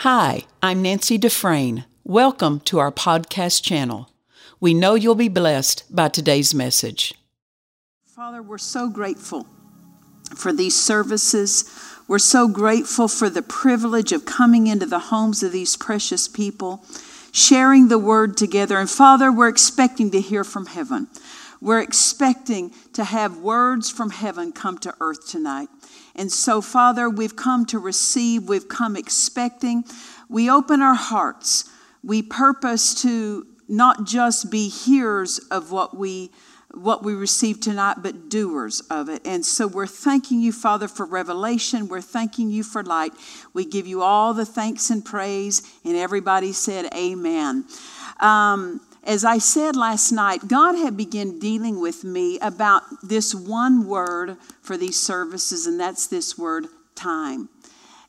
Hi, I'm Nancy Dufresne. Welcome to our podcast channel. We know you'll be blessed by today's message. Father, we're so grateful for these services. We're so grateful for the privilege of coming into the homes of these precious people, sharing the word together. And Father, we're expecting to hear from heaven. We're expecting to have words from heaven come to earth tonight. And so, Father, we've come to receive, we've come expecting. We open our hearts. We purpose to not just be hearers of what we what we receive tonight, but doers of it. And so we're thanking you, Father, for revelation. We're thanking you for light. We give you all the thanks and praise. And everybody said, Amen. Um, as I said last night, God had begun dealing with me about this one word for these services, and that's this word time.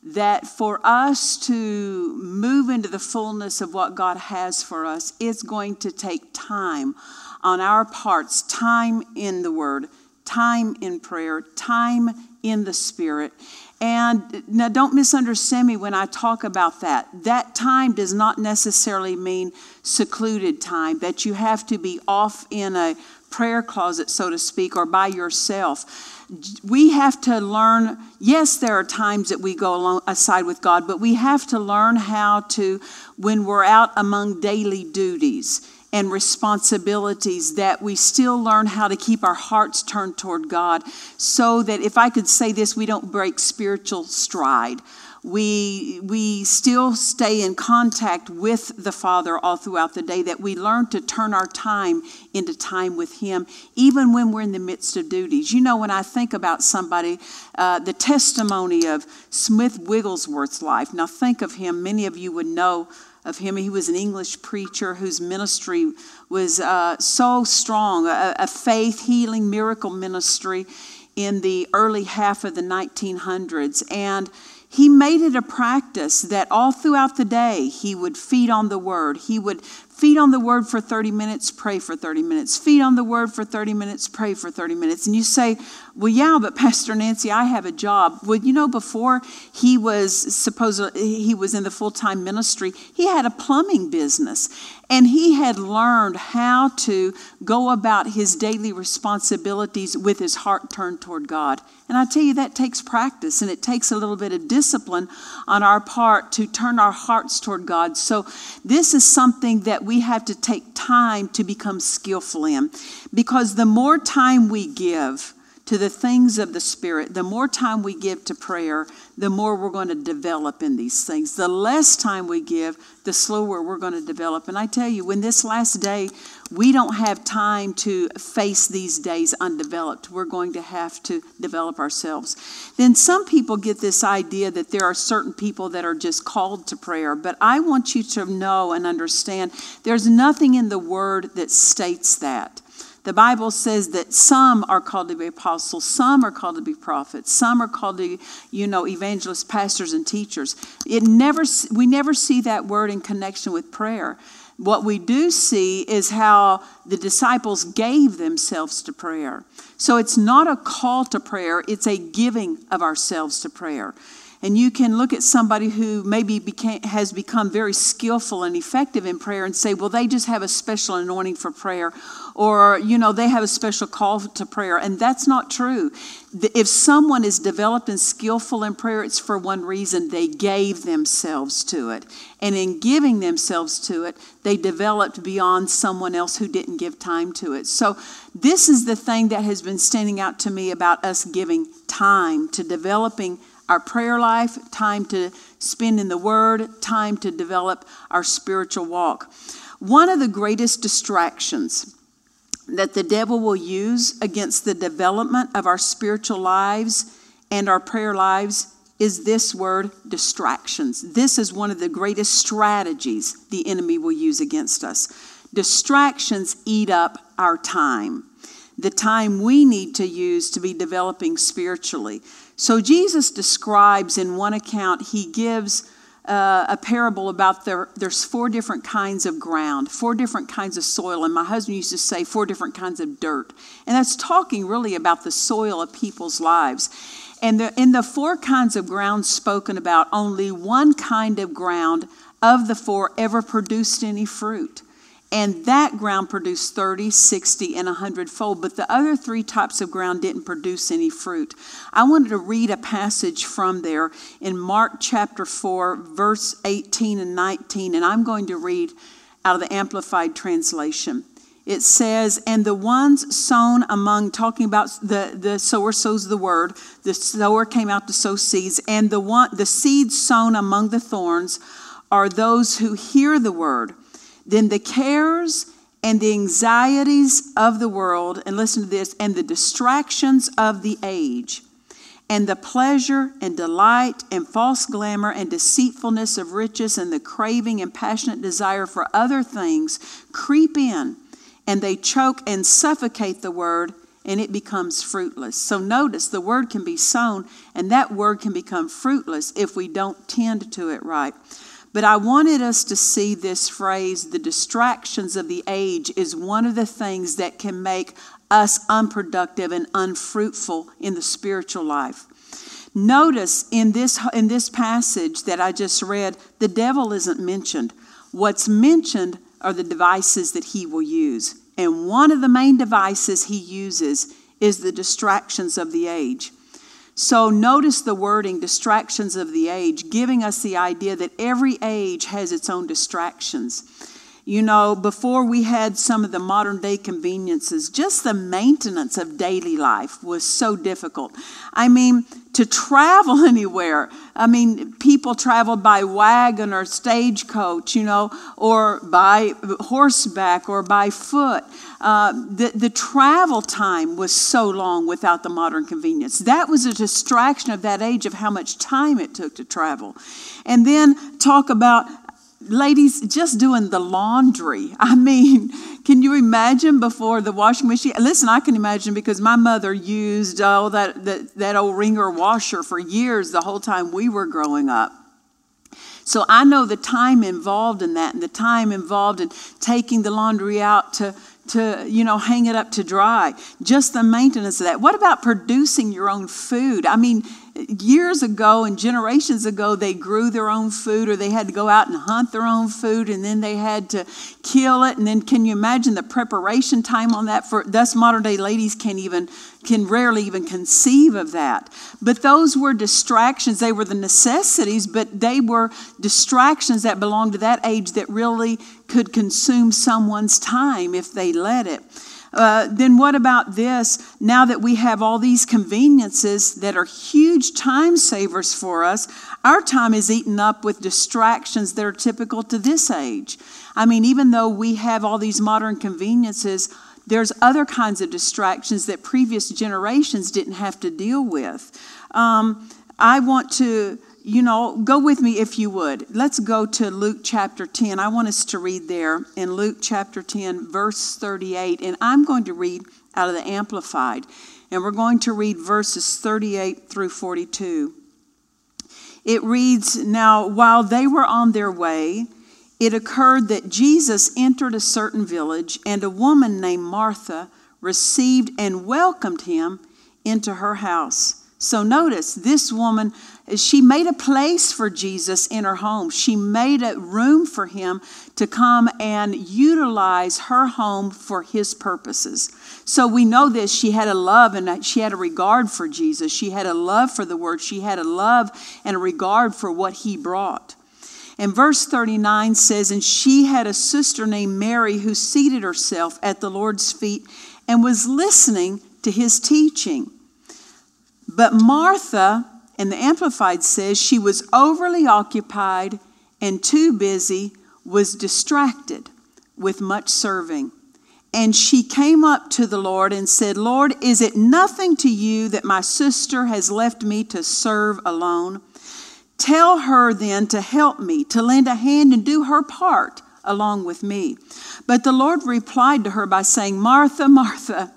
That for us to move into the fullness of what God has for us, it's going to take time on our parts, time in the Word, time in prayer, time in the Spirit. And now, don't misunderstand me when I talk about that. That time does not necessarily mean secluded time, that you have to be off in a prayer closet, so to speak, or by yourself. We have to learn, yes, there are times that we go along, aside with God, but we have to learn how to, when we're out among daily duties, and responsibilities that we still learn how to keep our hearts turned toward God so that if I could say this, we don't break spiritual stride. We, we still stay in contact with the Father all throughout the day, that we learn to turn our time into time with Him, even when we're in the midst of duties. You know, when I think about somebody, uh, the testimony of Smith Wigglesworth's life, now think of him, many of you would know of him. He was an English preacher whose ministry was uh, so strong, a, a faith, healing, miracle ministry in the early half of the 1900s. And he made it a practice that all throughout the day he would feed on the word. He would feed on the word for 30 minutes, pray for 30 minutes. Feed on the word for 30 minutes, pray for 30 minutes. And you say, well, yeah, but Pastor Nancy, I have a job. Well, you know, before he was supposed he was in the full time ministry, he had a plumbing business, and he had learned how to go about his daily responsibilities with his heart turned toward God. And I tell you, that takes practice, and it takes a little bit of discipline on our part to turn our hearts toward God. So this is something that we have to take time to become skillful in, because the more time we give to the things of the Spirit, the more time we give to prayer, the more we're going to develop in these things. The less time we give, the slower we're going to develop. And I tell you, when this last day, we don't have time to face these days undeveloped. We're going to have to develop ourselves. Then some people get this idea that there are certain people that are just called to prayer. But I want you to know and understand there's nothing in the Word that states that. The Bible says that some are called to be apostles, some are called to be prophets, some are called to, you know, evangelists, pastors, and teachers. It never, we never see that word in connection with prayer. What we do see is how the disciples gave themselves to prayer. So it's not a call to prayer, it's a giving of ourselves to prayer. And you can look at somebody who maybe became, has become very skillful and effective in prayer and say, well, they just have a special anointing for prayer, or, you know, they have a special call to prayer. And that's not true. If someone is developed and skillful in prayer, it's for one reason they gave themselves to it. And in giving themselves to it, they developed beyond someone else who didn't give time to it. So, this is the thing that has been standing out to me about us giving time to developing our prayer life, time to spend in the Word, time to develop our spiritual walk. One of the greatest distractions that the devil will use against the development of our spiritual lives and our prayer lives is this word distractions. This is one of the greatest strategies the enemy will use against us. Distractions eat up our time, the time we need to use to be developing spiritually. So Jesus describes in one account, he gives uh, a parable about there, there's four different kinds of ground, four different kinds of soil. And my husband used to say four different kinds of dirt. And that's talking really about the soil of people's lives. And the, in the four kinds of ground spoken about, only one kind of ground of the four ever produced any fruit. And that ground produced 30, 60, and 100 fold. But the other three types of ground didn't produce any fruit. I wanted to read a passage from there in Mark chapter 4, verse 18 and 19. And I'm going to read out of the Amplified Translation. It says, And the ones sown among, talking about the, the sower sows the word, the sower came out to sow seeds, and the, one, the seeds sown among the thorns are those who hear the word then the cares and the anxieties of the world, and listen to this, and the distractions of the age, and the pleasure and delight and false glamour and deceitfulness of riches and the craving and passionate desire for other things creep in and they choke and suffocate the word and it becomes fruitless. So notice the word can be sown and that word can become fruitless if we don't tend to it right. But I wanted us to see this phrase, the distractions of the age, is one of the things that can make us unproductive and unfruitful in the spiritual life. Notice in this, in this passage that I just read, the devil isn't mentioned. What's mentioned are the devices that he will use. And one of the main devices he uses is the distractions of the age. So notice the wording, distractions of the age, giving us the idea that every age has its own distractions. You know, before we had some of the modern day conveniences, just the maintenance of daily life was so difficult. I mean, to travel anywhere. I mean, people traveled by wagon or stagecoach, you know, or by horseback or by foot. Uh, the, the travel time was so long without the modern convenience. That was a distraction of that age of how much time it took to travel. And then talk about ladies just doing the laundry. I mean, can you imagine before the washing machine? Listen, I can imagine because my mother used oh, that, that, that old wringer washer for years the whole time we were growing up. So I know the time involved in that and the time involved in taking the laundry out to, to you know hang it up to dry. Just the maintenance of that. What about producing your own food? I mean years ago and generations ago, they grew their own food or they had to go out and hunt their own food and then they had to kill it. And then can you imagine the preparation time on that? For thus, modern day ladies can even can rarely even conceive of that. But those were distractions. They were the necessities, but they were distractions that belonged to that age that really could consume someone's time if they let it. Uh, then what about this? Now that we have all these conveniences that are huge time savers for us, our time is eaten up with distractions that are typical to this age. I mean, even though we have all these modern conveniences, there's other kinds of distractions that previous generations didn't have to deal with. Um, I want to you know, go with me if you would. Let's go to Luke chapter 10. I want us to read there in Luke chapter 10, verse 38. And I'm going to read out of the Amplified. And we're going to read verses 38 through 42. It reads Now, while they were on their way, it occurred that Jesus entered a certain village, and a woman named Martha received and welcomed him into her house. So notice this woman, she made a place for Jesus in her home. She made a room for him to come and utilize her home for his purposes. So we know this. She had a love and she had a regard for Jesus. She had a love for the word. She had a love and a regard for what he brought. And verse 39 says, And she had a sister named Mary who seated herself at the Lord's feet and was listening to his teaching. But Martha, and the Amplified says, she was overly occupied and too busy, was distracted with much serving. And she came up to the Lord and said, Lord, is it nothing to you that my sister has left me to serve alone? Tell her then to help me, to lend a hand and do her part along with me. But the Lord replied to her by saying, Martha, Martha,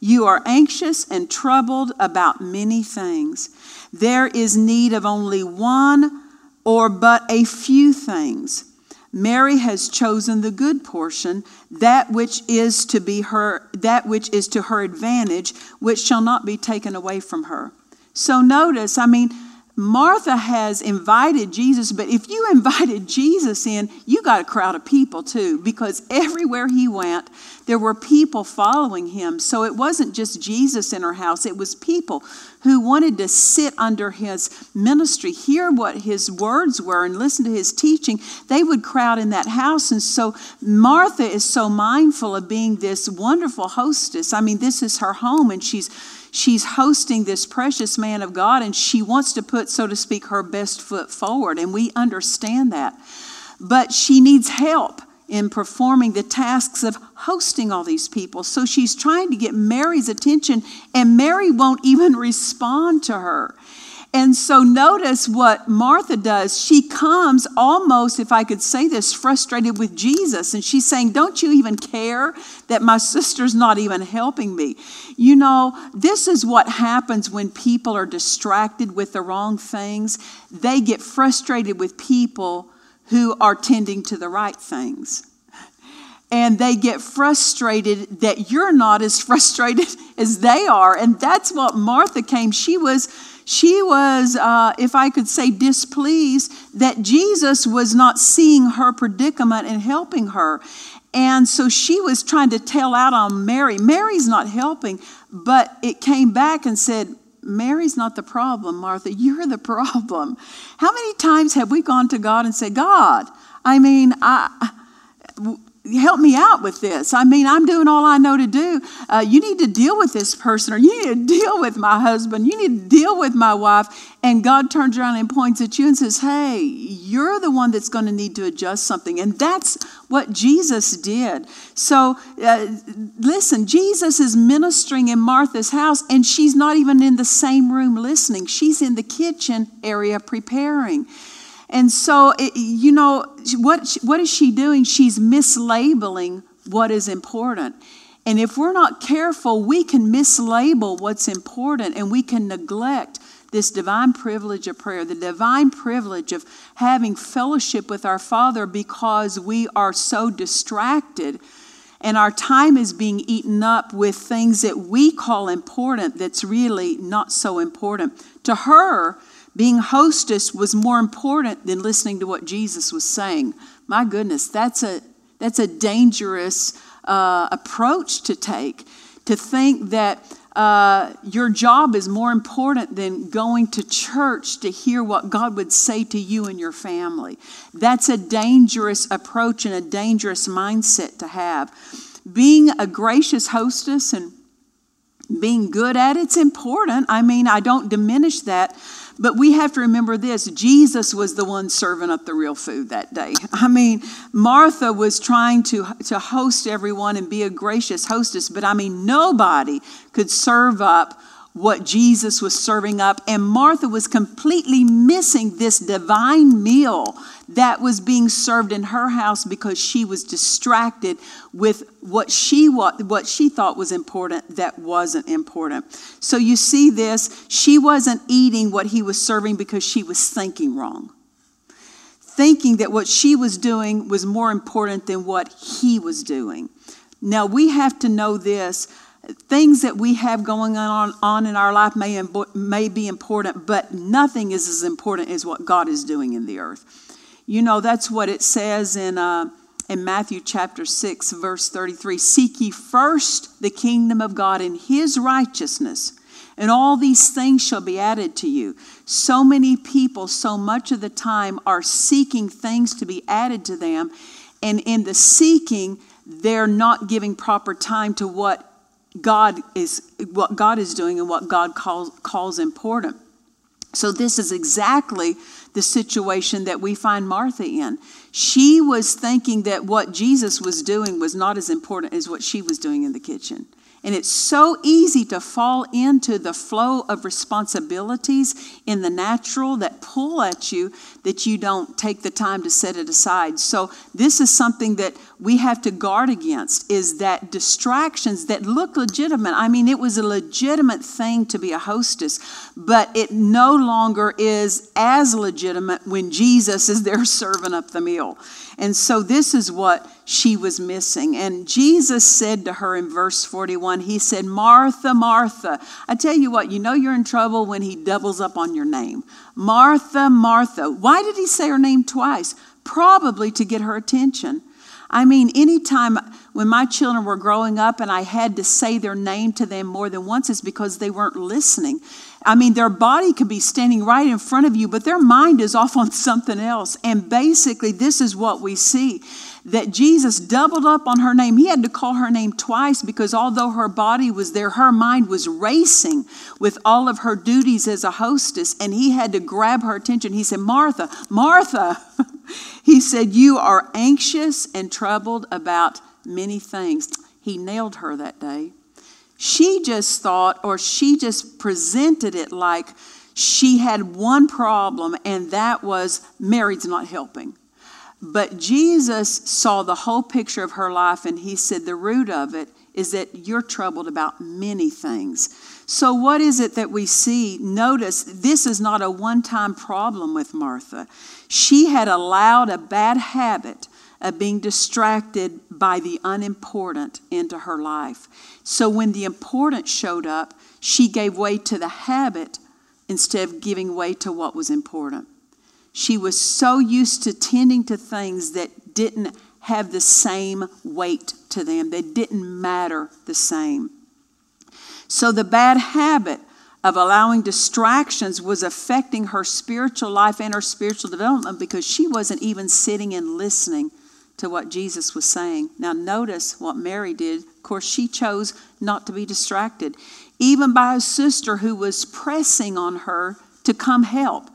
you are anxious and troubled about many things. There is need of only one or but a few things. Mary has chosen the good portion, that which is to be her that which is to her advantage, which shall not be taken away from her. So notice, I mean, Martha has invited Jesus, but if you invited Jesus in, you got a crowd of people too, because everywhere he went, there were people following him. So it wasn't just Jesus in her house, it was people who wanted to sit under his ministry, hear what his words were, and listen to his teaching. They would crowd in that house. And so Martha is so mindful of being this wonderful hostess. I mean, this is her home, and she's she's hosting this precious man of God and she wants to put, so to speak, her best foot forward. And we understand that. But she needs help in performing the tasks of hosting all these people. So she's trying to get Mary's attention, and Mary won't even respond to her. And so notice what Martha does. She comes almost, if I could say this, frustrated with Jesus. And she's saying, Don't you even care that my sister's not even helping me? You know, this is what happens when people are distracted with the wrong things. They get frustrated with people who are tending to the right things. And they get frustrated that you're not as frustrated as they are. And that's what Martha came. She was she was, uh, if I could say, displeased that Jesus was not seeing her predicament and helping her. And so she was trying to tell out on Mary. Mary's not helping, but it came back and said, Mary's not the problem, Martha. You're the problem. How many times have we gone to God and said, God, I mean, I, help me out with this. I mean, I'm doing all I know to do. Uh, you need to deal with this person, or you need to deal with my husband. You need to deal with my wife. And God turns around and points at you and says, Hey, you're the one that's going to need to adjust something. And that's what Jesus did. So, uh, listen, Jesus is ministering in Martha's house, and she's not even in the same room listening. She's in the kitchen area preparing. And so, it, you know, what, what is she doing? She's mislabeling what is important. And if we're not careful, we can mislabel what's important and we can neglect this divine privilege of prayer, the divine privilege of having fellowship with our Father because we are so distracted and our time is being eaten up with things that we call important that's really not so important. To her, being hostess was more important than listening to what Jesus was saying. My goodness, that's a, that's a dangerous uh, approach to take. To think that uh, your job is more important than going to church to hear what God would say to you and your family. That's a dangerous approach and a dangerous mindset to have. Being a gracious hostess and being good at it's important. I mean, I don't diminish that, but we have to remember this Jesus was the one serving up the real food that day. I mean, Martha was trying to, to host everyone and be a gracious hostess, but I mean, nobody could serve up what Jesus was serving up. And Martha was completely missing this divine meal that was being served in her house because she was distracted with what she what she thought was important that wasn't important. So you see this, she wasn't eating what he was serving because she was thinking wrong. Thinking that what she was doing was more important than what he was doing. Now we have to know this things that we have going on, on in our life may, may be important, but nothing is as important as what God is doing in the earth. You know, that's what it says in, uh, in Matthew chapter 6, verse 33 Seek ye first the kingdom of God and his righteousness, and all these things shall be added to you. So many people, so much of the time, are seeking things to be added to them, and in the seeking, they're not giving proper time to what God is what God is doing and what God calls calls important. So this is exactly the situation that we find Martha in. She was thinking that what Jesus was doing was not as important as what she was doing in the kitchen. And it's so easy to fall into the flow of responsibilities in the natural that pull at you that you don't take the time to set it aside. So this is something that we have to guard against is that distractions that look legitimate. I mean, it was a legitimate thing to be a hostess, but it no longer is as legitimate when Jesus is there serving up the meal. And so this is what she was missing. And Jesus said to her in verse 41 he said, Martha, Martha. I tell you what, you know you're in trouble when he doubles up on your name. Martha, Martha. Why did he say her name twice? Probably to get her attention. I mean, anytime when my children were growing up and I had to say their name to them more than once, it's because they weren't listening. I mean, their body could be standing right in front of you, but their mind is off on something else. And basically, this is what we see that Jesus doubled up on her name. He had to call her name twice because although her body was there, her mind was racing with all of her duties as a hostess, and he had to grab her attention. He said, Martha, Martha. he said, You are anxious and troubled about many things. He nailed her that day. She just thought, or she just presented it like she had one problem, and that was Mary's not helping. But Jesus saw the whole picture of her life, and he said, The root of it is that you're troubled about many things. So, what is it that we see? Notice this is not a one time problem with Martha. She had allowed a bad habit of being distracted by the unimportant into her life. So when the important showed up, she gave way to the habit instead of giving way to what was important. She was so used to tending to things that didn't have the same weight to them, they didn't matter the same. So the bad habit of allowing distractions was affecting her spiritual life and her spiritual development because she wasn't even sitting and listening to what Jesus was saying. Now, notice what Mary did. Of course, she chose not to be distracted, even by a sister who was pressing on her to come help.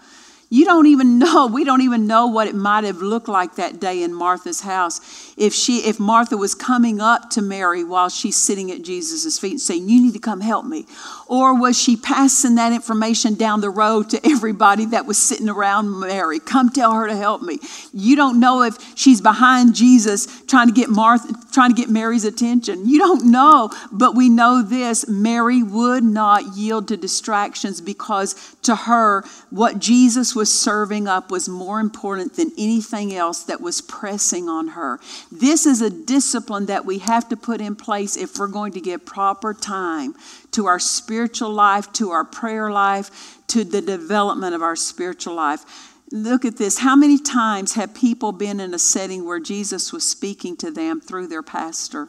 You don't even know, we don't even know what it might have looked like that day in Martha's house. If she if Martha was coming up to Mary while she's sitting at Jesus' feet and saying, You need to come help me. Or was she passing that information down the road to everybody that was sitting around Mary? Come tell her to help me. You don't know if she's behind Jesus trying to get Martha, trying to get Mary's attention. You don't know, but we know this Mary would not yield to distractions because to her, what Jesus was serving up was more important than anything else that was pressing on her. This is a discipline that we have to put in place if we're going to give proper time to our spiritual life, to our prayer life, to the development of our spiritual life. Look at this. How many times have people been in a setting where Jesus was speaking to them through their pastor?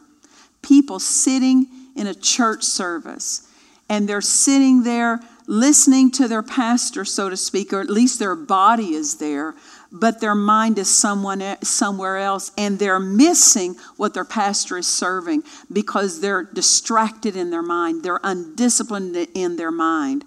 People sitting in a church service, and they're sitting there listening to their pastor, so to speak, or at least their body is there, but their mind is someone somewhere else, and they're missing what their pastor is serving because they're distracted in their mind, they're undisciplined in their mind.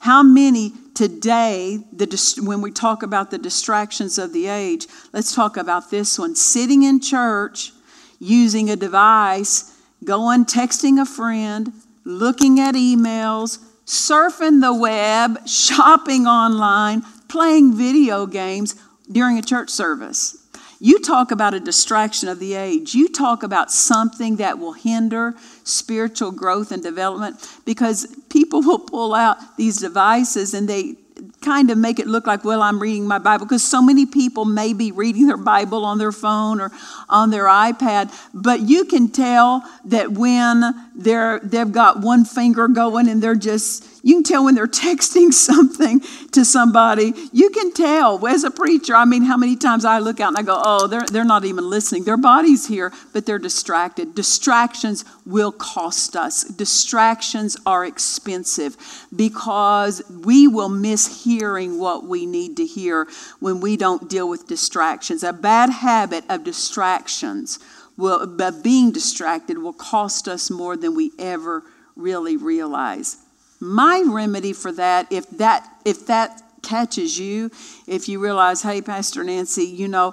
How many today, the, when we talk about the distractions of the age, let's talk about this one sitting in church, using a device, going, texting a friend, looking at emails, surfing the web, shopping online, playing video games during a church service. You talk about a distraction of the age. You talk about something that will hinder spiritual growth and development because people will pull out these devices and they kind of make it look like, well, I'm reading my Bible, because so many people may be reading their Bible on their phone or on their iPad, but you can tell that when they're, they've got one finger going and they're just you can tell when they're texting something to somebody. You can tell as a preacher. I mean, how many times I look out and I go, oh, they're, they're not even listening. Their body's here, but they're distracted. Distractions will cost us. Distractions are expensive because we will miss hearing what we need to hear when we don't deal with distractions. A bad habit of distractions of being distracted will cost us more than we ever really realize my remedy for that if that if that catches you if you realize hey pastor nancy you know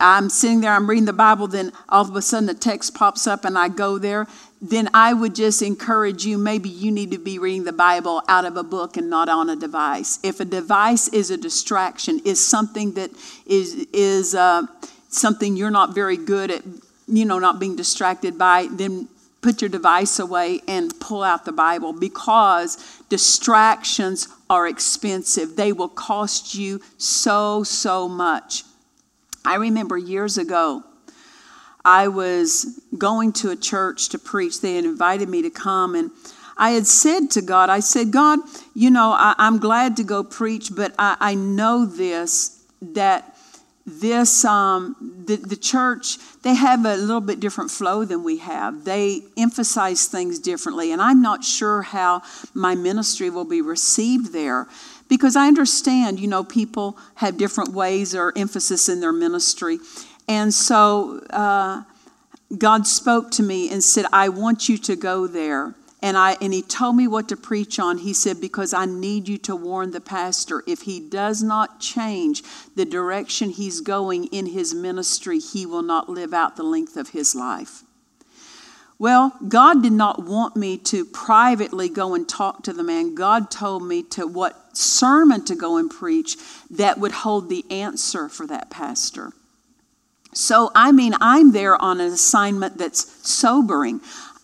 i'm sitting there i'm reading the bible then all of a sudden the text pops up and i go there then i would just encourage you maybe you need to be reading the bible out of a book and not on a device. If a device is a distraction is something that is is uh, something you're not very good at you know not being distracted by then put your device away and pull out the Bible because distractions are expensive. They will cost you so, so much. I remember years ago, I was going to a church to preach. They had invited me to come, and I had said to God, I said, God, you know, I, am glad to go preach, but I, I know this that this um, the, the church they have a little bit different flow than we have. They emphasize things differently and i'm not sure how my ministry will be received there because i understand you know people have different ways or emphasis in their ministry. And so uh, god spoke to me and said i want you to go there and I and he told me what to preach on. He said because I need you to warn the pastor if he does not change the direction he's going in his ministry, he will not live out the length of his life. Well, God did not want me to privately go and talk to the man. God told me to what sermon to go and preach that would hold the answer for that pastor. So, I mean, I'm there on an assignment that's sobering.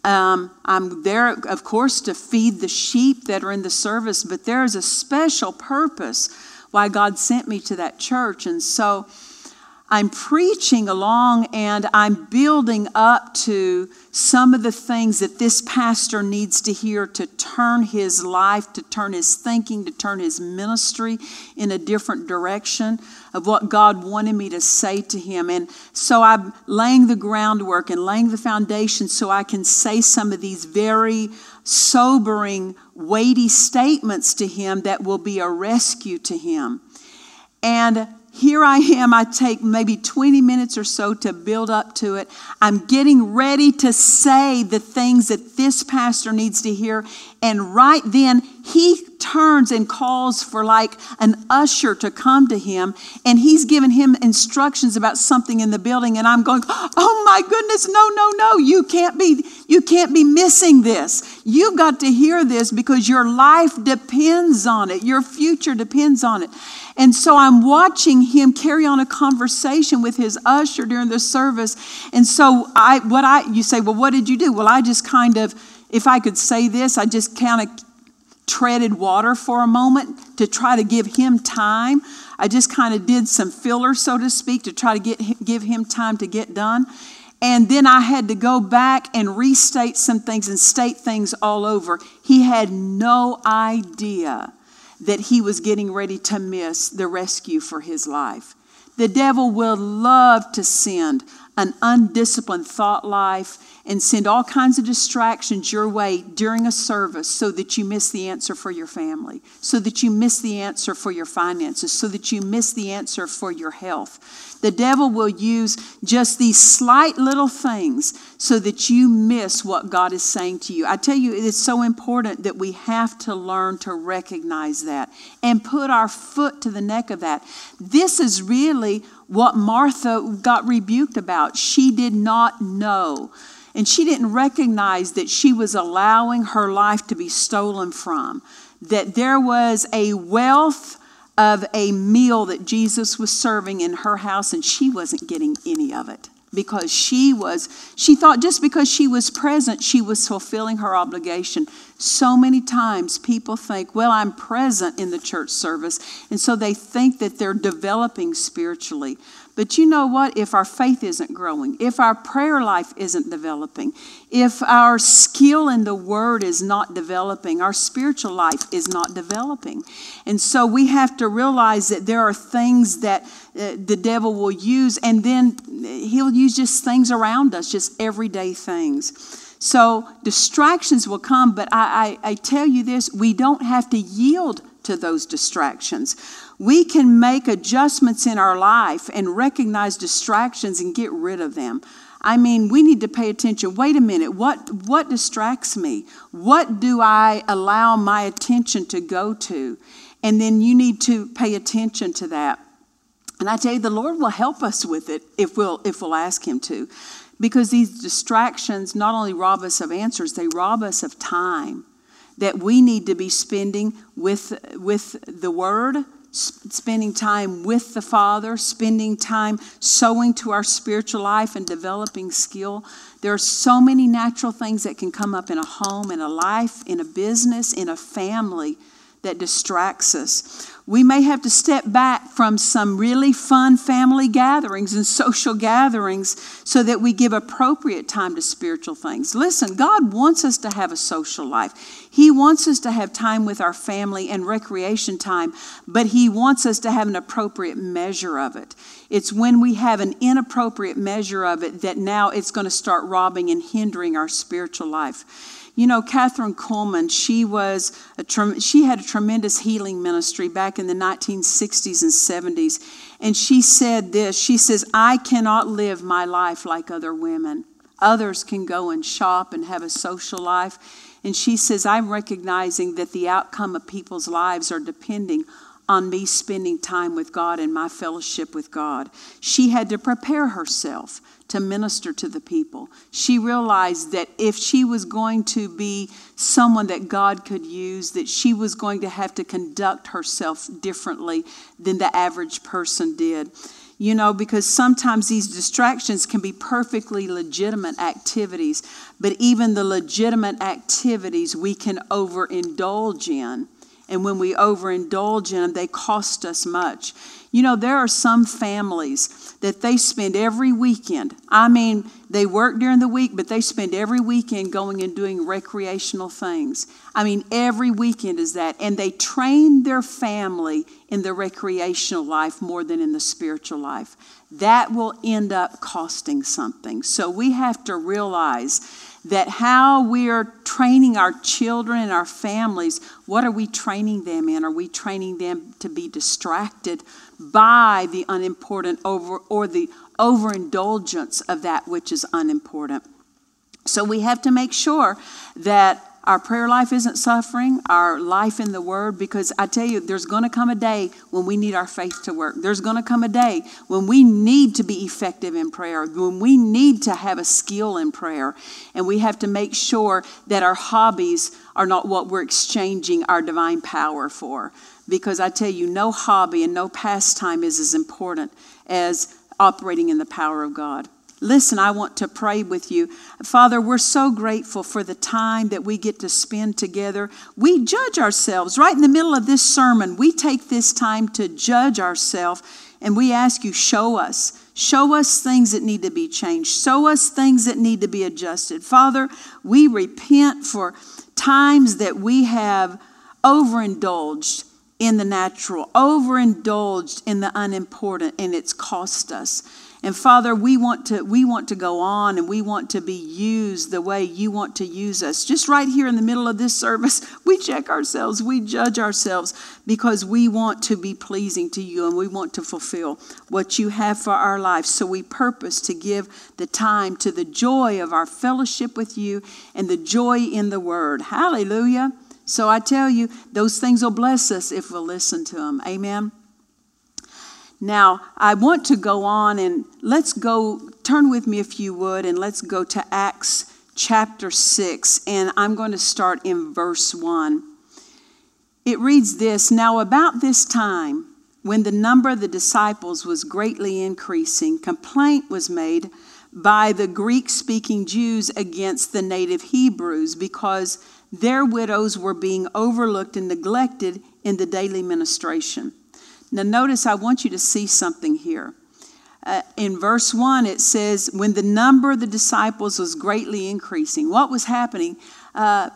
Um, I'm there, of course, to feed the sheep that are in the service, but there is a special purpose why God sent me to that church. And so I'm preaching along and I'm building up to some of the things that this pastor needs to hear to turn his life, to turn his thinking, to turn his ministry in a different direction of what God wanted me to say to him. And so I'm laying the groundwork and laying the foundation so I can say some of these very sobering, weighty statements to him that will be a rescue to him. And here I am. I take maybe 20 minutes or so to build up to it. I'm getting ready to say the things that this pastor needs to hear. And right then, he turns and calls for like an usher to come to him. And he's giving him instructions about something in the building. And I'm going, oh my goodness, no, no, no. You can't be, you can't be missing this. You've got to hear this because your life depends on it. Your future depends on it. And so I'm watching him carry on a conversation with his usher during the service. And so I what I you say, well, what did you do? Well, I just kind of, if I could say this, I just kind of treaded water for a moment to try to give him time. I just kind of did some filler, so to speak, to try to get give him time to get done. And then I had to go back and restate some things and state things all over. He had no idea that he was getting ready to miss the rescue for his life. The devil will love to send an undisciplined thought life and send all kinds of distractions your way during a service so that you miss the answer for your family, so that you miss the answer for your finances, so that you miss the answer for your health. The devil will use just these slight little things so that you miss what God is saying to you. I tell you, it is so important that we have to learn to recognize that and put our foot to the neck of that. This is really what Martha got rebuked about. She did not know. And she didn't recognize that she was allowing her life to be stolen from, that there was a wealth of a meal that Jesus was serving in her house, and she wasn't getting any of it because she was she thought just because she was present she was fulfilling her obligation. So many times people think well i'm present in the church service. And so they think that they're developing spiritually but you know what? If our faith isn't growing, if our prayer life isn't developing, if our skill in the word is not developing, our spiritual life is not developing. And so we have to realize that there are things that uh, the devil will use, and then he'll use just things around us, just everyday things. So distractions will come, but I, I, I tell you this we don't have to yield to those distractions we can make adjustments in our life and recognize distractions and get rid of them. I mean, we need to pay attention. Wait a minute, what, what distracts me? What do I allow my attention to go to? And then you need to pay attention to that. And I tell you, the Lord will help us with it if we'll, if we'll ask Him to. Because these distractions not only rob us of answers, they rob us of time that we need to be spending with, with the Word spending time with the Father, spending time sowing to our spiritual life and developing skill. There are so many natural things that can come up in a home, in a life, in a business, in a family that distracts us. We may have to step back from some really fun family gatherings and social gatherings so that we give appropriate time to spiritual things. Listen, God wants us to have a social life. He wants us to have time with our family and recreation time, but He wants us to have an appropriate measure of it. It's when we have an inappropriate measure of it that now it's going to start robbing and hindering our spiritual life. You know, Kathryn Kuhlman, she was a she had a tremendous healing ministry back in the 1960s and 70s, and she said this. She says, "I cannot live my life like other women. Others can go and shop and have a social life." And she says, "I'm recognizing that the outcome of people's lives are depending on me spending time with God and my fellowship with God. She had to prepare herself to minister to the people. She realized that if she was going to be someone that God could use, that she was going to have to conduct herself differently than the average person did. You know, because sometimes these distractions can be perfectly legitimate activities, but even the legitimate activities we can overindulge in and when we overindulge in them, they cost us much. You know, there are some families that they spend every weekend. I mean, they work during the week, but they spend every weekend going and doing recreational things. I mean, every weekend is that. And they train their family in the recreational life more than in the spiritual life. That will end up costing something. So we have to realize that how we are training our children and our families, what are we training them in? Are we training them to be distracted by the unimportant over or the overindulgence of that which is unimportant? So we have to make sure that our prayer life isn't suffering, our life in the Word, because I tell you, there's going to come a day when we need our faith to work. There's going to come a day when we need to be effective in prayer, when we need to have a skill in prayer. And we have to make sure that our hobbies are not what we're exchanging our divine power for. Because I tell you, no hobby and no pastime is as important as operating in the power of God. Listen, I want to pray with you. Father, we're so grateful for the time that we get to spend together. We judge ourselves right in the middle of this sermon. We take this time to judge ourselves and we ask you, show us. Show us things that need to be changed. Show us things that need to be adjusted. Father, we repent for times that we have overindulged in the natural, overindulged in the unimportant, and it's cost us. And Father, we want to we want to go on and we want to be used the way you want to use us. Just right here in the middle of this service, we check ourselves, we judge ourselves because we want to be pleasing to you and we want to fulfill what you have for our lives. So we purpose to give the time to the joy of our fellowship with you and the joy in the word. Hallelujah. So I tell you, those things will bless us if we'll listen to them. Amen. Now, I want to go on and let's go, turn with me if you would, and let's go to Acts chapter 6, and I'm going to start in verse 1. It reads this Now, about this time, when the number of the disciples was greatly increasing, complaint was made by the Greek speaking Jews against the native Hebrews because their widows were being overlooked and neglected in the daily ministration. Now, notice I want you to see something here. Uh, in verse 1, it says, When the number of the disciples was greatly increasing, what was happening? Uh,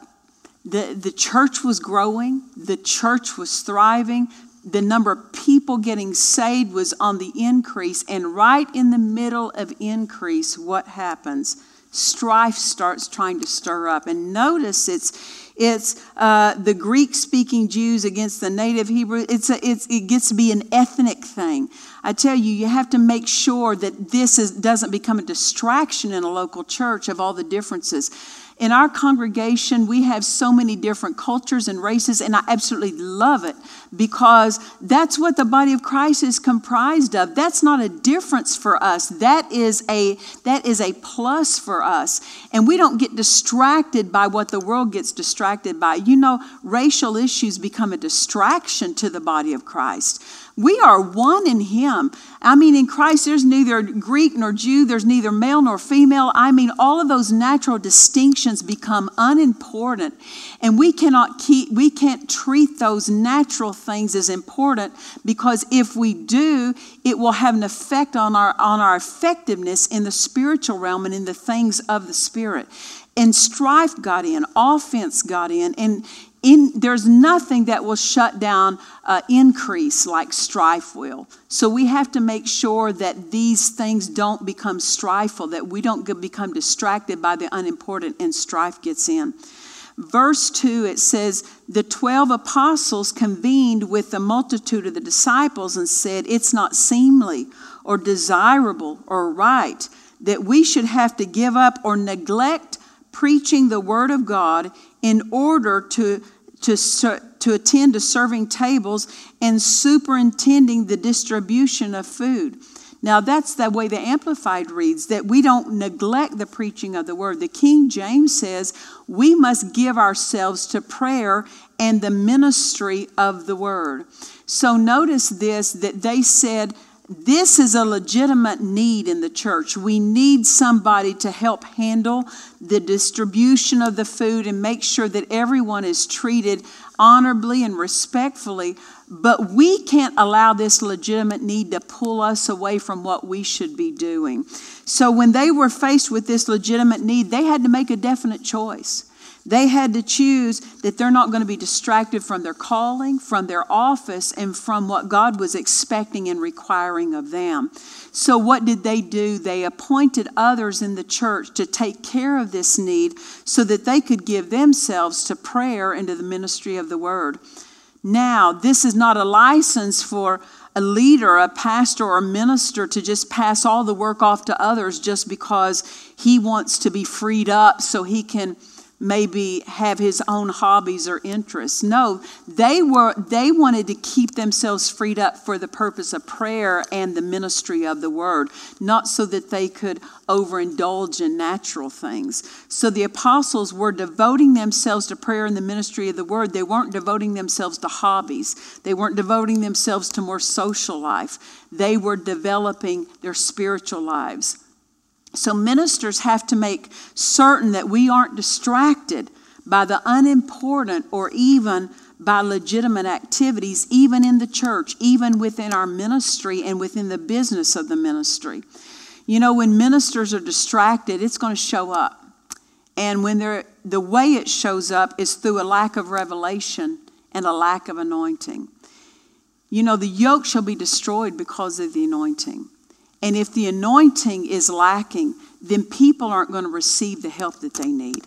the, the church was growing, the church was thriving, the number of people getting saved was on the increase, and right in the middle of increase, what happens? Strife starts trying to stir up. And notice it's it's uh, the Greek speaking Jews against the native Hebrew. It's, a, it's it gets to be an ethnic thing. I tell you, you have to make sure that this is, doesn't become a distraction in a local church of all the differences. In our congregation, we have so many different cultures and races, and I absolutely love it because that's what the body of Christ is comprised of. That's not a difference for us. That is a that is a plus for us. And we don't get distracted by what the world gets distracted by. You know, racial issues become a distraction to the body of Christ. We are one in Him. I mean, in Christ, there's neither Greek nor Jew, there's neither male nor female. I mean, all of those natural distinctions become unimportant. And we cannot keep, we can't treat those natural things as important because if we do, it will have an effect on our, on our effectiveness in the spiritual realm and in the things of the Spirit. And strife got in, offense got in, and in, there's nothing that will shut down uh, increase like strife will. So we have to make sure that these things don't become strifeful, that we don't become distracted by the unimportant and strife gets in. Verse 2, it says, The 12 apostles convened with the multitude of the disciples and said, It's not seemly or desirable or right that we should have to give up or neglect preaching the word of God in order to, to, to attend to serving tables and superintending the distribution of food. Now, that's the way the Amplified reads that we don't neglect the preaching of the word. The King James says we must give ourselves to prayer and the ministry of the word. So, notice this that they said, this is a legitimate need in the church. We need somebody to help handle the distribution of the food and make sure that everyone is treated honorably and respectfully. But we can't allow this legitimate need to pull us away from what we should be doing. So when they were faced with this legitimate need, they had to make a definite choice. They had to choose that they're not going to be distracted from their calling, from their office, and from what God was expecting and requiring of them. So, what did they do? They appointed others in the church to take care of this need so that they could give themselves to prayer and to the ministry of the word. Now, this is not a license for a leader, a pastor, or a minister to just pass all the work off to others just because he wants to be freed up so he can maybe have his own hobbies or interests. No, they were they wanted to keep themselves freed up for the purpose of prayer and the ministry of the word, not so that they could overindulge in natural things. So the apostles were devoting themselves to prayer and the ministry of the word. They weren't devoting themselves to hobbies. They weren't devoting themselves to more social life. They were developing their spiritual lives. So, ministers have to make certain that we aren't distracted by the unimportant or even by legitimate activities, even in the church, even within our ministry and within the business of the ministry. You know, when ministers are distracted, it's going to show up. And when they're, the way it shows up is through a lack of revelation and a lack of anointing. You know, the yoke shall be destroyed because of the anointing. And if the anointing is lacking, then people aren't going to receive the help that they need.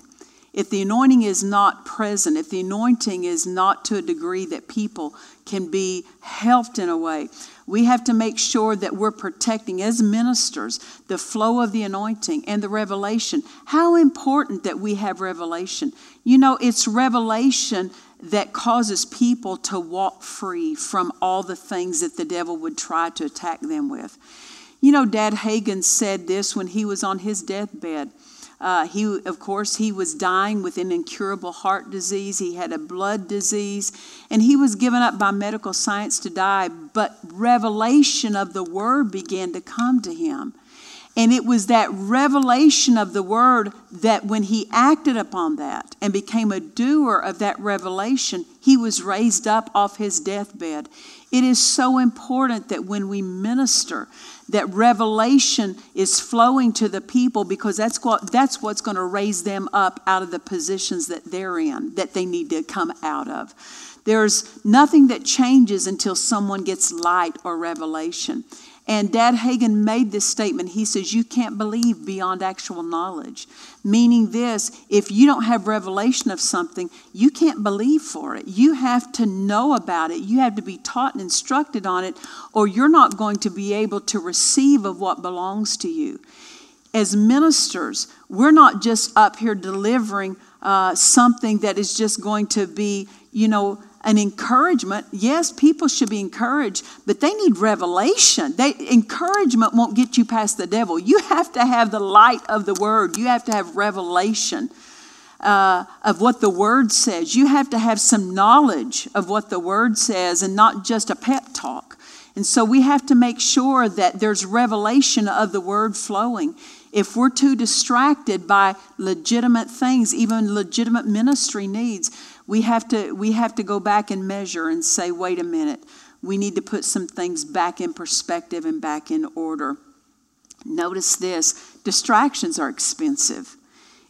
If the anointing is not present, if the anointing is not to a degree that people can be helped in a way, we have to make sure that we're protecting, as ministers, the flow of the anointing and the revelation. How important that we have revelation. You know, it's revelation that causes people to walk free from all the things that the devil would try to attack them with. You know, Dad Hagin said this when he was on his deathbed. Uh, he, of course, he was dying with an incurable heart disease. He had a blood disease, and he was given up by medical science to die. But revelation of the word began to come to him. And it was that revelation of the word that when he acted upon that and became a doer of that revelation, he was raised up off his deathbed. It is so important that when we minister, that revelation is flowing to the people because that's what that's what's going to raise them up out of the positions that they're in that they need to come out of. There's nothing that changes until someone gets light or revelation. And Dad Hagin made this statement. He says, You can't believe beyond actual knowledge. Meaning, this if you don't have revelation of something, you can't believe for it. You have to know about it. You have to be taught and instructed on it, or you're not going to be able to receive of what belongs to you. As ministers, we're not just up here delivering uh, something that is just going to be, you know, an encouragement. Yes, people should be encouraged, but they need revelation. They, encouragement won't get you past the devil. You have to have the light of the word, you have to have revelation. Uh, of what the word says. You have to have some knowledge of what the word says and not just a pep talk. And so we have to make sure that there's revelation of the word flowing. If we're too distracted by legitimate things, even legitimate ministry needs, we have to we have to go back and measure and say, wait a minute, we need to put some things back in perspective and back in order. Notice this distractions are expensive.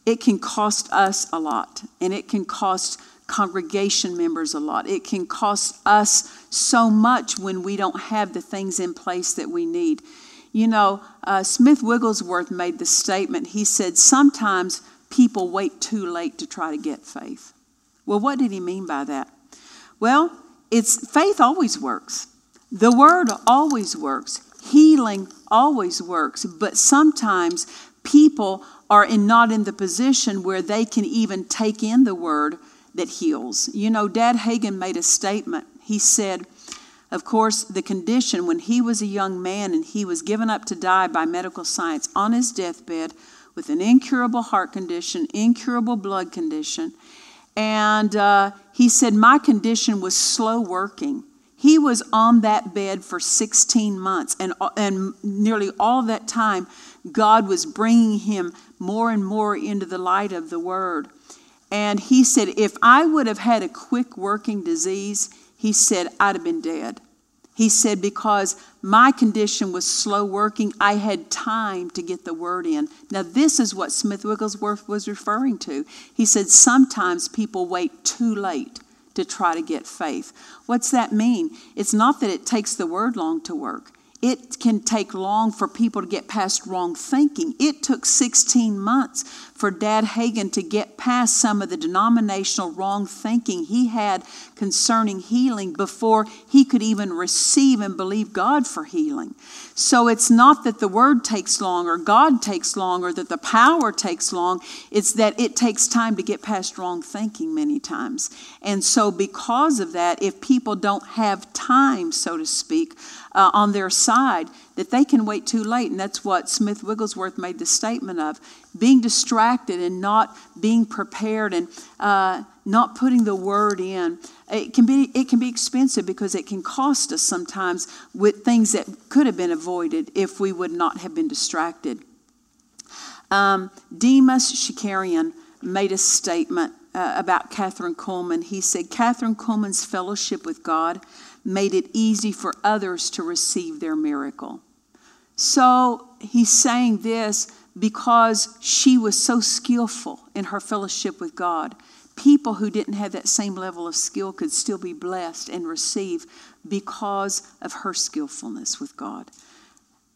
It can cost us a lot, and it can cost congregation members a lot. It can cost us so much when we don't have the things in place that we need. You know, uh, Smith Wigglesworth made the statement. He said, Sometimes people wait too late to try to get faith. Well, what did he mean by that? Well, it's faith always works. The word always works. Healing always works, but sometimes people are in, not in the position where they can even take in the word that heals. You know, Dad Hagin made a statement. He said, of course, the condition when he was a young man and he was given up to die by medical science on his deathbed with an incurable heart condition, incurable blood condition. And uh, he said, My condition was slow working. He was on that bed for 16 months, and, and nearly all that time, God was bringing him more and more into the light of the Word. And he said, If I would have had a quick working disease, he said, I'd have been dead. He said, Because my condition was slow working, I had time to get the word in. Now, this is what Smith Wigglesworth was referring to. He said, Sometimes people wait too late to try to get faith. What's that mean? It's not that it takes the word long to work it can take long for people to get past wrong thinking. It took 16 months for Dad Hagin to get past some of the denominational wrong thinking he had concerning healing before he could even receive and believe God for healing. So it's not that the word takes long or God takes long or that the power takes long, it's that it takes time to get past wrong thinking many times. And so, because of that, if people don't have time, so to speak, uh, on their side that they can wait too late. And that's what Smith Wigglesworth made the statement of being distracted and not being prepared and uh, not putting the word in. It can, be, it can be expensive because it can cost us sometimes with things that could have been avoided if we would not have been distracted. Um, Demos Shakarian made a statement uh, about Kathryn Kuhlman. He said, Kathryn Kuhlman's fellowship with God made it easy for others to receive their miracle. So he's saying this because she was so skillful in her fellowship with God. People who didn't have that same level of skill could still be blessed and receive because of her skillfulness with God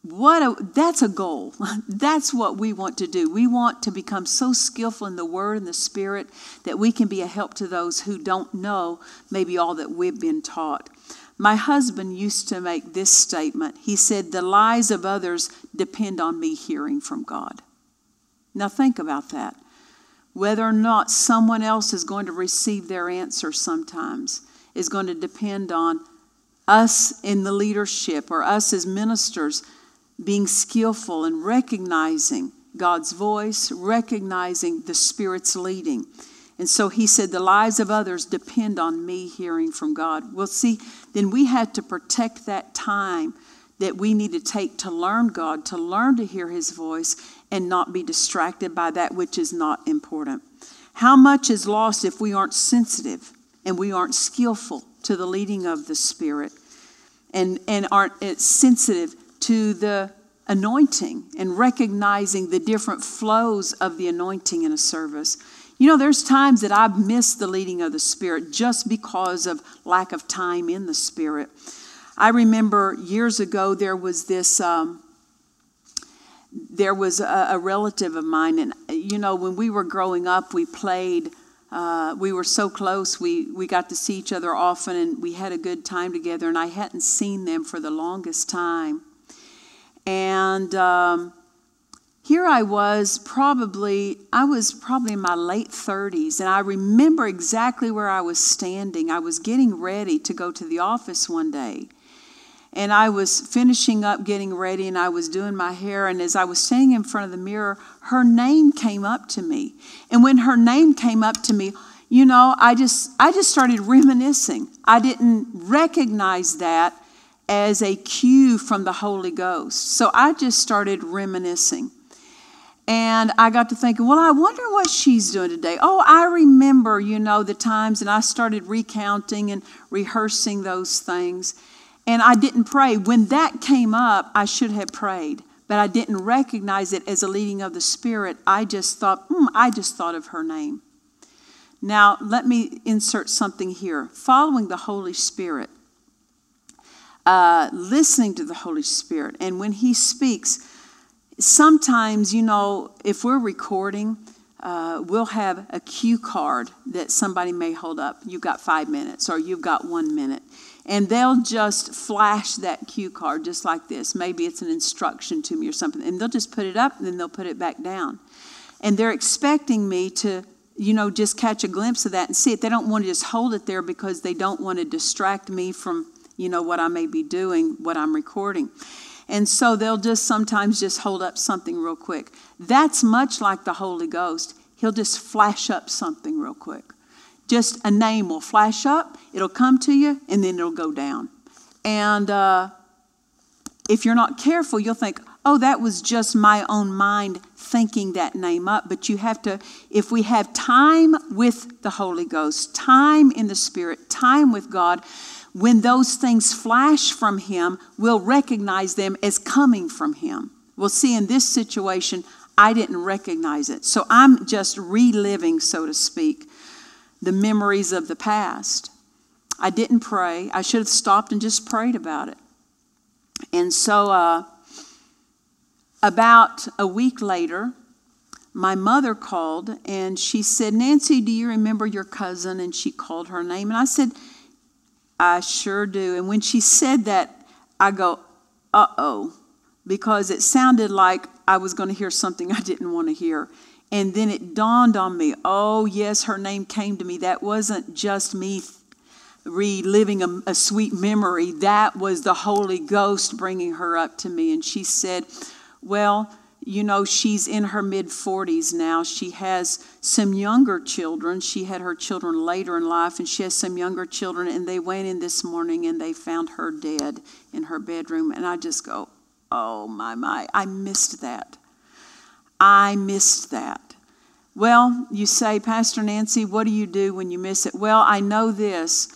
what a, that's a goal. That's what we want to do. We want to become so skillful in the Word and the Spirit that we can be a help to those who don't know maybe all that we've been taught. My husband used to make this statement. He said, The lies of others depend on me hearing from God. Now, think about that. Whether or not someone else is going to receive their answer sometimes is going to depend on us in the leadership or us as ministers being skillful and recognizing God's voice, recognizing the Spirit's leading. And so he said, The lives of others depend on me hearing from God. Well, see, then we had to protect that time that we need to take to learn God, to learn to hear his voice, and not be distracted by that which is not important. How much is lost if we aren't sensitive and we aren't skillful to the leading of the Spirit and, and aren't eh, sensitive to the anointing and recognizing the different flows of the anointing in a service. You know, there's times that I've missed the leading of the Spirit just because of lack of time in the Spirit. I remember years ago there was this. Um, there was a, a, relative of mine, and you know, when we were growing up, we played. Uh, we were so close. We we got to see each other often, and we had a good time together. And I hadn't seen them for the longest time. And um, here I was, probably, I was probably in my late 30s, and I remember exactly where I was standing. I was getting ready to go to the office one day. And I was finishing up getting ready and I was doing my hair. And as I was standing in front of the mirror, her name came up to me. And when her name came up to me, you know, I just I just started reminiscing. I didn't recognize that as a cue from the Holy Ghost. So I just started reminiscing. And I got to thinking, well, I wonder what she's doing today. Oh, I remember, you know, the times, and I started recounting and rehearsing those things. And I didn't pray. When that came up, I should have prayed, but I didn't recognize it as a leading of the Spirit. I just thought, hmm, I just thought of her name. Now, let me insert something here. Following the Holy Spirit, uh, listening to the Holy Spirit, and when He speaks, sometimes, you know, if we're recording, uh, we'll have a cue card that somebody may hold up. You've got five minutes or you've got one minute. And they'll just flash that cue card just like this. Maybe it's an instruction to me or something. And they'll just put it up and then they'll put it back down. And they're expecting me to, you know, just catch a glimpse of that and see it. They don't want to just hold it there because they don't want to distract me from, you know, what I may be doing, what I'm recording. And so they'll just sometimes just hold up something real quick. That's much like the Holy Ghost. He'll just flash up something real quick. Just a name will flash up, it'll come to you, and then it'll go down. And uh, if you're not careful, you'll think, oh, that was just my own mind thinking that name up. But you have to, if we have time with the Holy Ghost, time in the Spirit, time with God, when those things flash from Him, we'll recognize them as coming from Him. We'll see in this situation, I didn't recognize it. So I'm just reliving, so to speak, the memories of the past. I didn't pray. I should have stopped and just prayed about it. And so, uh, about a week later, my mother called and she said, Nancy, do you remember your cousin? And she called her name. And I said, I sure do. And when she said that, I go, uh oh, because it sounded like I was going to hear something I didn't want to hear. And then it dawned on me, oh, yes, her name came to me. That wasn't just me reliving a, a sweet memory, that was the Holy Ghost bringing her up to me. And she said, well, you know, she's in her mid 40s now. She has some younger children. She had her children later in life, and she has some younger children. And they went in this morning and they found her dead in her bedroom. And I just go, oh my, my, I missed that. I missed that. Well, you say, Pastor Nancy, what do you do when you miss it? Well, I know this.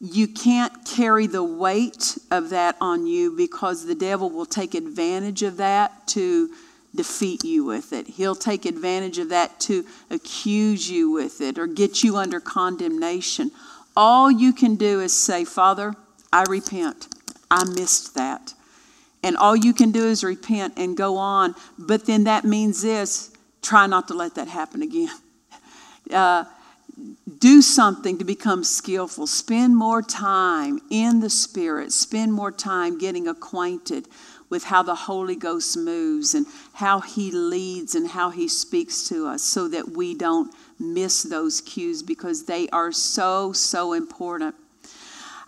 You can't carry the weight of that on you because the devil will take advantage of that to defeat you with it. He'll take advantage of that to accuse you with it or get you under condemnation. All you can do is say, Father, I repent. I missed that. And all you can do is repent and go on. But then that means this try not to let that happen again. Uh, do something to become skillful. Spend more time in the Spirit. Spend more time getting acquainted with how the Holy Ghost moves and how He leads and how He speaks to us so that we don't miss those cues because they are so, so important.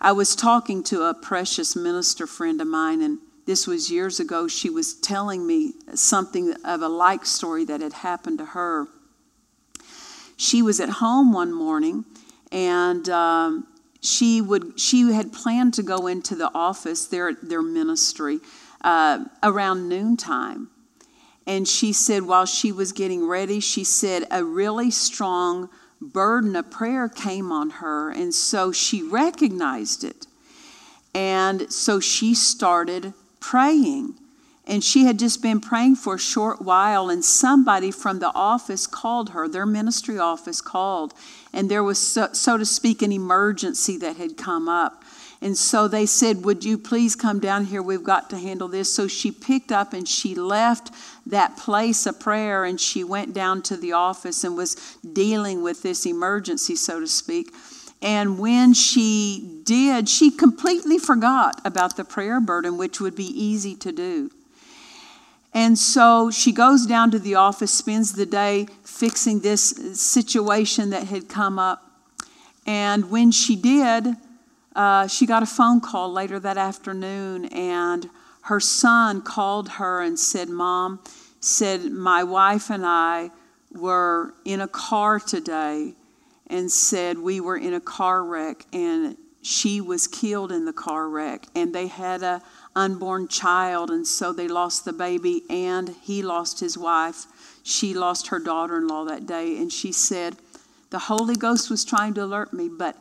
I was talking to a precious minister friend of mine, and this was years ago. She was telling me something of a like story that had happened to her. She was at home one morning, and um, she would she had planned to go into the office their their ministry uh, around noontime. And she said, while she was getting ready, she said a really strong burden of prayer came on her. And so she recognized it. And so she started praying. And she had just been praying for a short while, and somebody from the office called her, their ministry office called, and there was, so, so to speak, an emergency that had come up. And so they said, Would you please come down here? We've got to handle this. So she picked up and she left that place of prayer and she went down to the office and was dealing with this emergency, so to speak. And when she did, she completely forgot about the prayer burden, which would be easy to do. And so she goes down to the office, spends the day fixing this situation that had come up. And when she did, uh, she got a phone call later that afternoon, and her son called her and said, Mom, said, My wife and I were in a car today and said we were in a car wreck and she was killed in the car wreck and they had a unborn child and so they lost the baby and he lost his wife. She lost her daughter-in-law that day and she said the holy ghost was trying to alert me but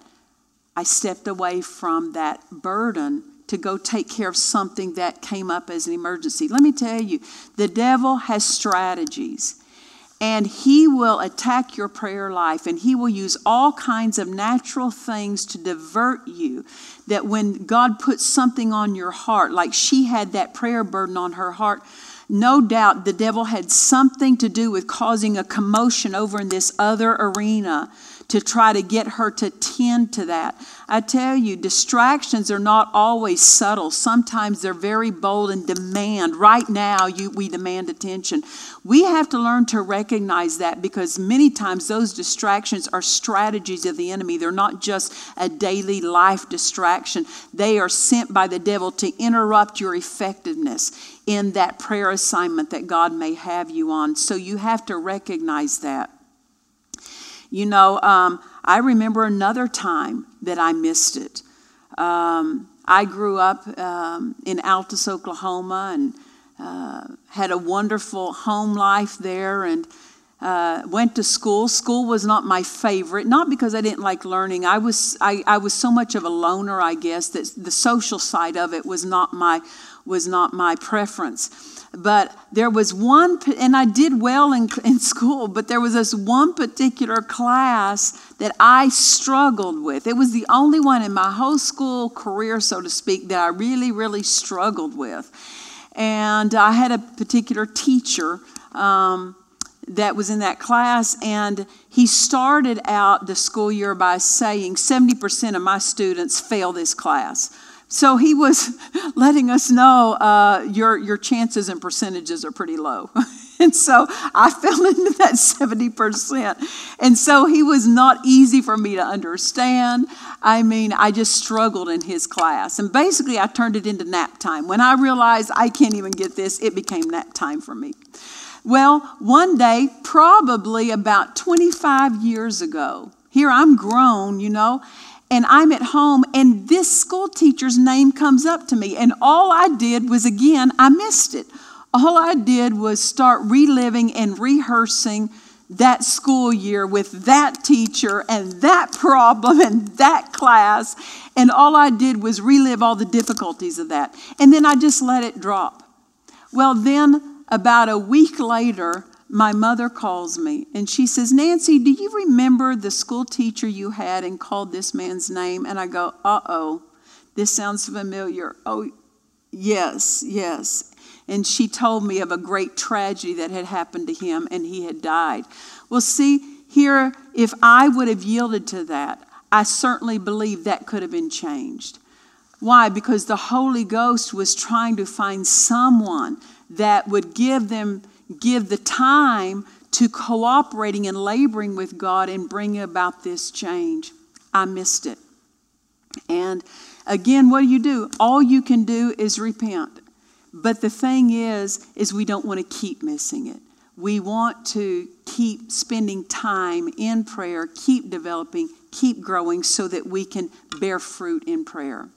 i stepped away from that burden to go take care of something that came up as an emergency. Let me tell you the devil has strategies and he will attack your prayer life and he will use all kinds of natural things to divert you that when god puts something on your heart like she had that prayer burden on her heart no doubt the devil had something to do with causing a commotion over in this other arena to try to get her to tend to that. I tell you, distractions are not always subtle. Sometimes they're very bold and demand. Right now, you, we demand attention. We have to learn to recognize that because many times those distractions are strategies of the enemy. They're not just a daily life distraction, they are sent by the devil to interrupt your effectiveness in that prayer assignment that God may have you on. So you have to recognize that. You know, um, I remember another time that I missed it. Um, I grew up um, in Altus, Oklahoma, and uh, had a wonderful home life there and uh, went to school. School was not my favorite, not because I didn't like learning. I was, I, I was so much of a loner, I guess, that the social side of it was not my, was not my preference. But there was one, and I did well in, in school, but there was this one particular class that I struggled with. It was the only one in my whole school career, so to speak, that I really, really struggled with. And I had a particular teacher um, that was in that class, and he started out the school year by saying 70% of my students fail this class. So he was letting us know uh, your, your chances and percentages are pretty low. and so I fell into that 70%. And so he was not easy for me to understand. I mean, I just struggled in his class. And basically, I turned it into nap time. When I realized I can't even get this, it became nap time for me. Well, one day, probably about 25 years ago, here I'm grown, you know, and I'm at home, and this school teacher's name comes up to me. And all I did was, again, I missed it. All I did was start reliving and rehearsing that school year with that teacher and that problem and that class. And all I did was relive all the difficulties of that. And then I just let it drop. Well, then, about a week later, my mother calls me and she says, Nancy, do you remember the school teacher you had and called this man's name? And I go, uh oh, this sounds familiar. Oh, yes, yes. And she told me of a great tragedy that had happened to him and he had died. Well, see, here, if I would have yielded to that, I certainly believe that could have been changed. Why? Because the Holy Ghost was trying to find someone that would give them give the time to cooperating and laboring with God and bringing about this change. I missed it. And again, what do you do? All you can do is repent. But the thing is, is we don't want to keep missing it. We want to keep spending time in prayer, keep developing, keep growing so that we can bear fruit in prayer.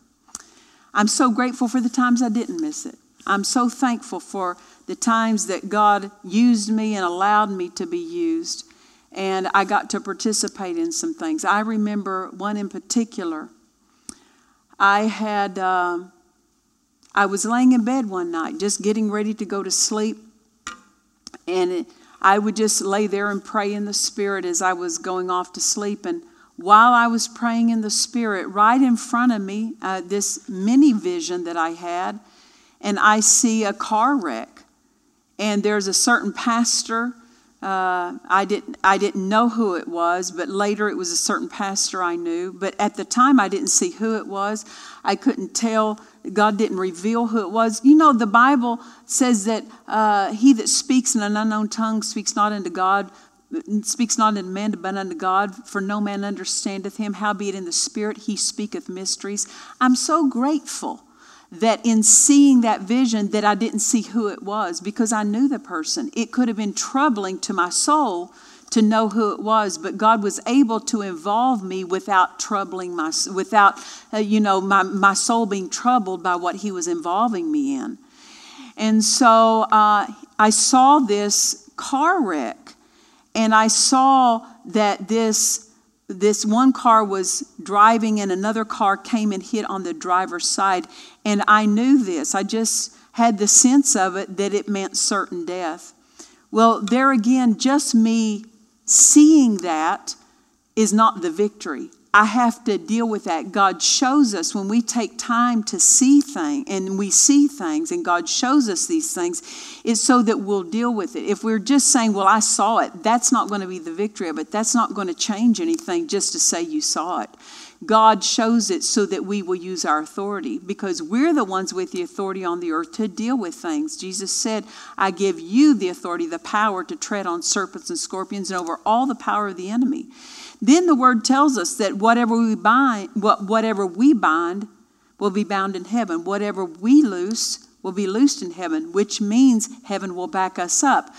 I'm so grateful for the times I didn't miss it. I'm so thankful for the times that God used me and allowed me to be used. And I got to participate in some things. I remember one in particular. I had, uh, I was laying in bed one night, just getting ready to go to sleep. And it, I would just lay there and pray in the Spirit as I was going off to sleep. And while I was praying in the Spirit, right in front of me, uh, this mini vision that I had, and I see a car wreck and there's a certain pastor. Uh, I didn't I didn't know who it was, but later it was a certain pastor I knew. But at the time, I didn't see who it was. I couldn't tell. God didn't reveal who it was. You know, the Bible says that uh, he that speaks in an unknown tongue speaks not unto God, speaks not unto man, but unto God, for no man understandeth him. Howbeit in the Spirit he speaketh mysteries. I'm so grateful that in seeing that vision that I didn't see who it was because I knew the person. It could have been troubling to my soul to know who it was, but God was able to involve me without troubling my, without, uh, you know, my, my soul being troubled by what He was involving me in. And so uh, I saw this car wreck, and I saw that this this one car was driving and another car came and hit on the driver's side. And i knew this. I just had the sense of it that it meant certain death. Well there again just me seeing that is not the victory I have to deal with that. God shows us when we take time to see things and we see things and God shows us these things, it's so that we'll deal with it. If we're just saying, Well, I saw it, that's not going to be the victory of it. That's not going to change anything just to say you saw it. God shows it so that we will use our authority because we're the ones with the authority on the earth to deal with things. Jesus said, I give you the authority, the power to tread on serpents and scorpions and over all the power of the enemy. Then the word tells us that whatever we bind, whatever we bind will be bound in heaven. Whatever we loose will be loosed in heaven, which means heaven will back us up.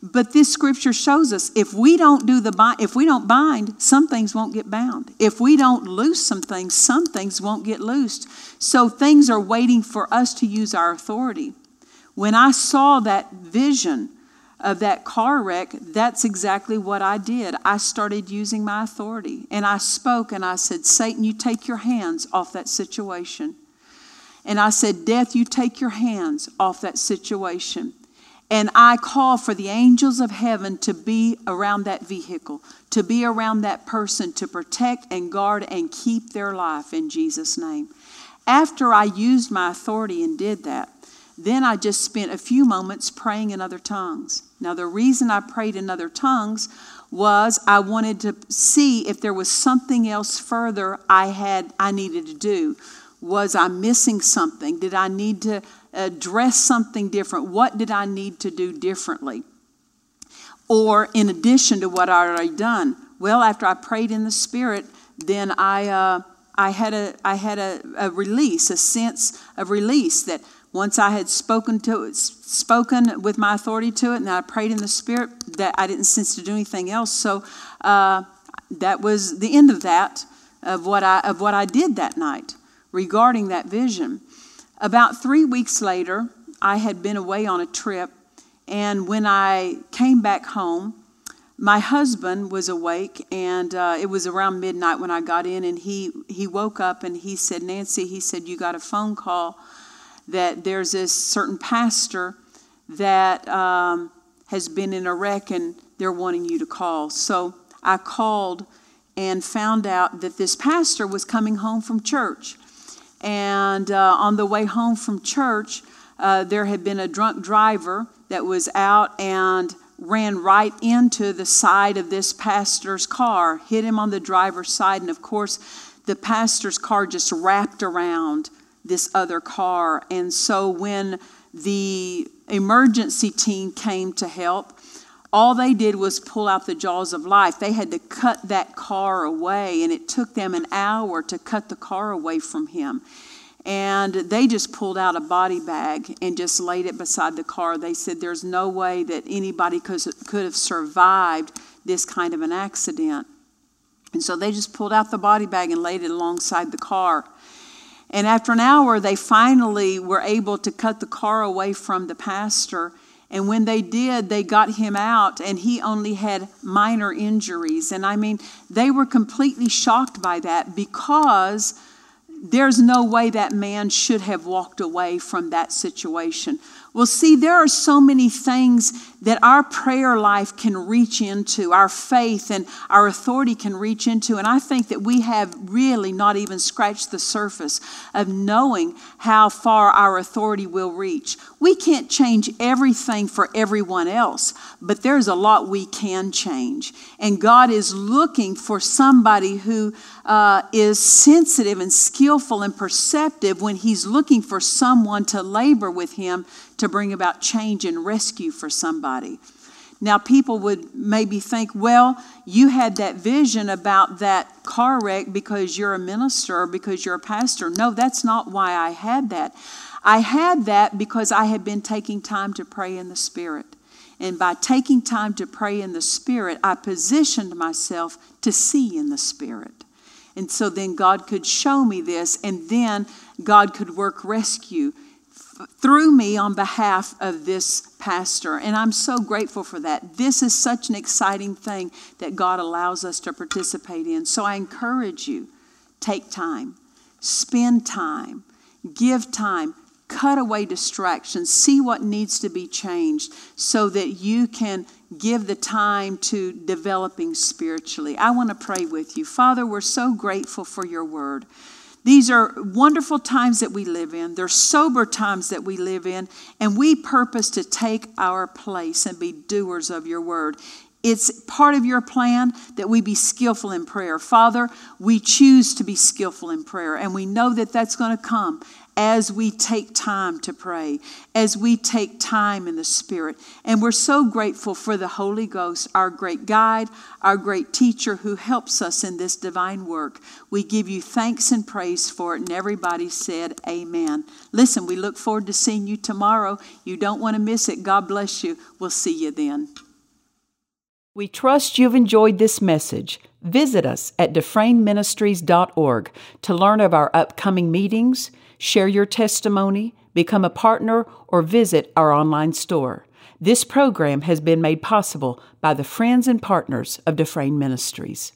But this scripture shows us if we don't do the bind, if we don't bind, some things won't get bound. If we don't loose some things, some things won't get loosed. So things are waiting for us to use our authority. When I saw that vision of that car wreck, that's exactly what I did. I started using my authority and I spoke and I said, Satan, you take your hands off that situation. And I said, Death, you take your hands off that situation. And I call for the angels of heaven to be around that vehicle, to be around that person, to protect and guard and keep their life in Jesus' name. After I used my authority and did that, then I just spent a few moments praying in other tongues. Now, the reason I prayed in other tongues was I wanted to see if there was something else further I had I needed to do. Was I missing something? Did I need to address something different? What did I need to do differently? Or in addition to what I already done? Well, after I prayed in the Spirit, then I, uh, I had, a, I had a, a release, a sense of release that once I had spoken to it, spoken with my authority to it, and I prayed in the Spirit, that I didn't sense to do anything else. So uh, that was the end of that, of what I of what I did that night regarding that vision. About three weeks later, I had been away on a trip, and when I came back home, my husband was awake, and uh, it was around midnight when I got in, and he he woke up and he said, "Nancy," he said, "you got a phone call." That there's this certain pastor that um, has been in a wreck and they're wanting you to call. So I called and found out that this pastor was coming home from church. And uh, on the way home from church, uh, there had been a drunk driver that was out and ran right into the side of this pastor's car, hit him on the driver's side, and of course, the pastor's car just wrapped around this other car. And so when the emergency team came to help, all they did was pull out the jaws of life. They had to cut that car away, and it took them an hour to cut the car away from him. And they just pulled out a body bag and just laid it beside the car. They said there's no way that anybody could, have survived this kind of an accident. And so they just pulled out the body bag and laid it alongside the car. And after an hour, they finally were able to cut the car away from the pastor. And when they did, they got him out, and he only had minor injuries. And I mean, they were completely shocked by that because there's no way that man should have walked away from that situation. Well, see, there are so many things that our prayer life can reach into, our faith and our authority can reach into. And I think that we have really not even scratched the surface of knowing how far our authority will reach. We can't change everything for everyone else, but there's a lot we can change. And God is looking for somebody who uh, is sensitive and skillful and perceptive when He's looking for someone to labor with Him to bring about change and rescue for somebody. Now, people would maybe think, well, you had that vision about that car wreck because you're a minister because you're a pastor. No, that's not why I had that. I had that because I had been taking time to pray in the Spirit. And by taking time to pray in the Spirit, I positioned myself to see in the Spirit. And so then God could show me this, and then God could work rescue through me on behalf of this pastor. And I'm so grateful for that. This is such an exciting thing that God allows us to participate in. So I encourage you take time, spend time, give time, cut away distractions, see what needs to be changed so that you can give the time to developing spiritually. I want to pray with you. Father, we're so grateful for your word. These are wonderful times that we live in. They're sober times that we live in, and we purpose to take our place and be doers of your word. It's part of your plan that we be skillful in prayer. Father, we choose to be skillful in prayer, and we know that that's going to come as we take time to pray, as we take time in the Spirit. And we're so grateful for the Holy Ghost, our great guide, our great teacher who helps us in this divine work. We give you thanks and praise for it. And everybody said, Amen. Listen, we look forward to seeing you tomorrow. You don't want to miss it. God bless you. We'll see you then. We trust you've enjoyed this message. Visit us at dufresneministries.org to learn of our upcoming meetings share your testimony, become a partner, or visit our online store. This program has been made possible by the friends and partners of Dufresne Ministries.